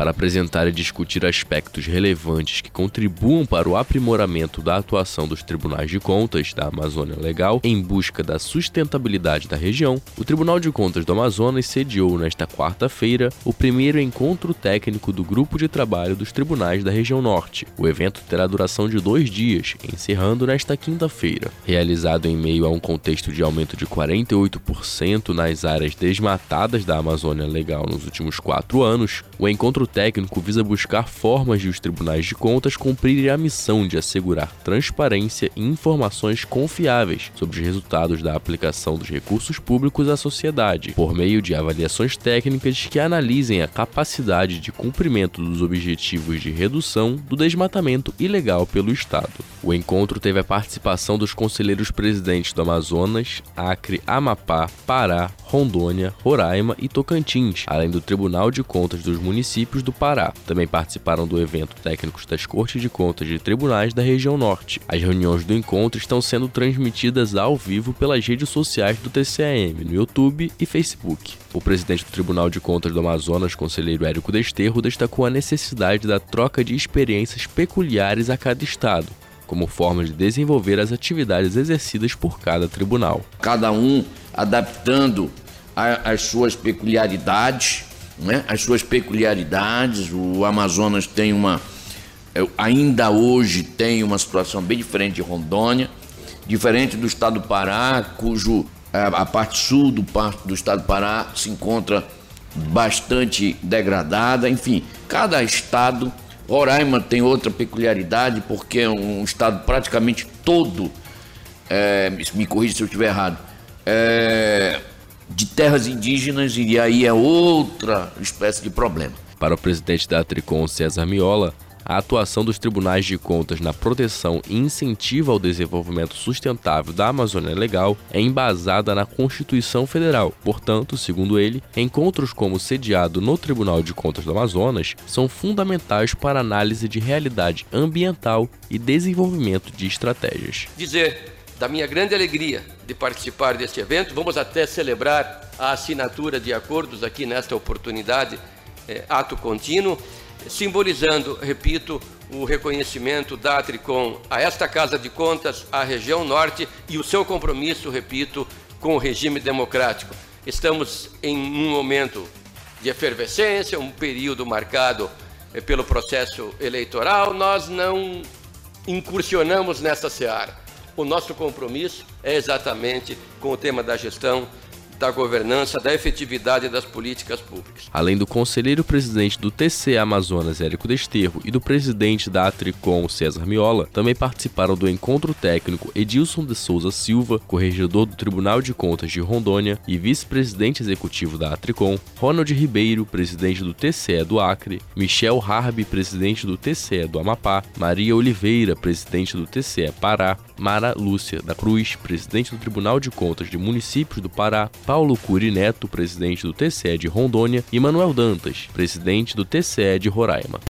para apresentar e discutir aspectos relevantes que contribuam para o aprimoramento da atuação dos tribunais de contas da Amazônia Legal em busca da sustentabilidade da região, o Tribunal de Contas do Amazonas sediou nesta quarta-feira o primeiro encontro técnico do Grupo de Trabalho dos Tribunais da Região Norte. O evento terá duração de dois dias, encerrando nesta quinta-feira. Realizado em meio a um contexto de aumento de 48% nas áreas desmatadas da Amazônia Legal nos últimos quatro anos, o encontro técnico visa buscar formas de os tribunais de contas cumprirem a missão de assegurar transparência e informações confiáveis sobre os resultados da aplicação dos recursos públicos à sociedade, por meio de avaliações técnicas que analisem a capacidade de cumprimento dos objetivos de redução do desmatamento ilegal pelo Estado. O encontro teve a participação dos conselheiros presidentes do Amazonas, Acre, Amapá, Pará, Rondônia, Roraima e Tocantins, além do Tribunal de Contas dos municípios do Pará. Também participaram do evento técnicos das Cortes de Contas de Tribunais da região Norte. As reuniões do encontro estão sendo transmitidas ao vivo pelas redes sociais do TCAM, no YouTube e Facebook. O presidente do Tribunal de Contas do Amazonas, conselheiro Érico Desterro, destacou a necessidade da troca de experiências peculiares a cada estado, como forma de desenvolver as atividades exercidas por cada tribunal. Cada um adaptando as suas peculiaridades, né? as suas peculiaridades. O Amazonas tem uma, é, ainda hoje tem uma situação bem diferente de Rondônia, diferente do estado do Pará, cujo é, a parte sul do, do estado do Pará se encontra bastante degradada. Enfim, cada estado Roraima tem outra peculiaridade, porque é um estado praticamente todo, é, me corrija se eu estiver errado, é, de terras indígenas, e aí é outra espécie de problema. Para o presidente da Tricom, César Miola, a atuação dos tribunais de contas na proteção e incentivo ao desenvolvimento sustentável da Amazônia Legal é embasada na Constituição Federal. Portanto, segundo ele, encontros como o sediado no Tribunal de Contas do Amazonas são fundamentais para análise de realidade ambiental e desenvolvimento de estratégias. Dizer da minha grande alegria de participar deste evento, vamos até celebrar a assinatura de acordos aqui nesta oportunidade, é, ato contínuo simbolizando, repito, o reconhecimento da Atricom a esta Casa de Contas, à região norte e o seu compromisso, repito, com o regime democrático. Estamos em um momento de efervescência, um período marcado eh, pelo processo eleitoral, nós não incursionamos nessa seara. O nosso compromisso é exatamente com o tema da gestão da governança, da efetividade das políticas públicas. Além do conselheiro presidente do TC Amazonas, Érico Desterro, e do presidente da Atricom, César Miola, também participaram do encontro técnico Edilson de Souza Silva, corregedor do Tribunal de Contas de Rondônia e vice-presidente executivo da Atricom, Ronald Ribeiro, presidente do TCE do Acre, Michel Harbi, presidente do TCE do Amapá, Maria Oliveira, presidente do TCE Pará, Mara Lúcia da Cruz, presidente do Tribunal de Contas de Municípios do Pará, Paulo Curi Neto, presidente do TCE de Rondônia, e Manuel Dantas, presidente do TCE de Roraima.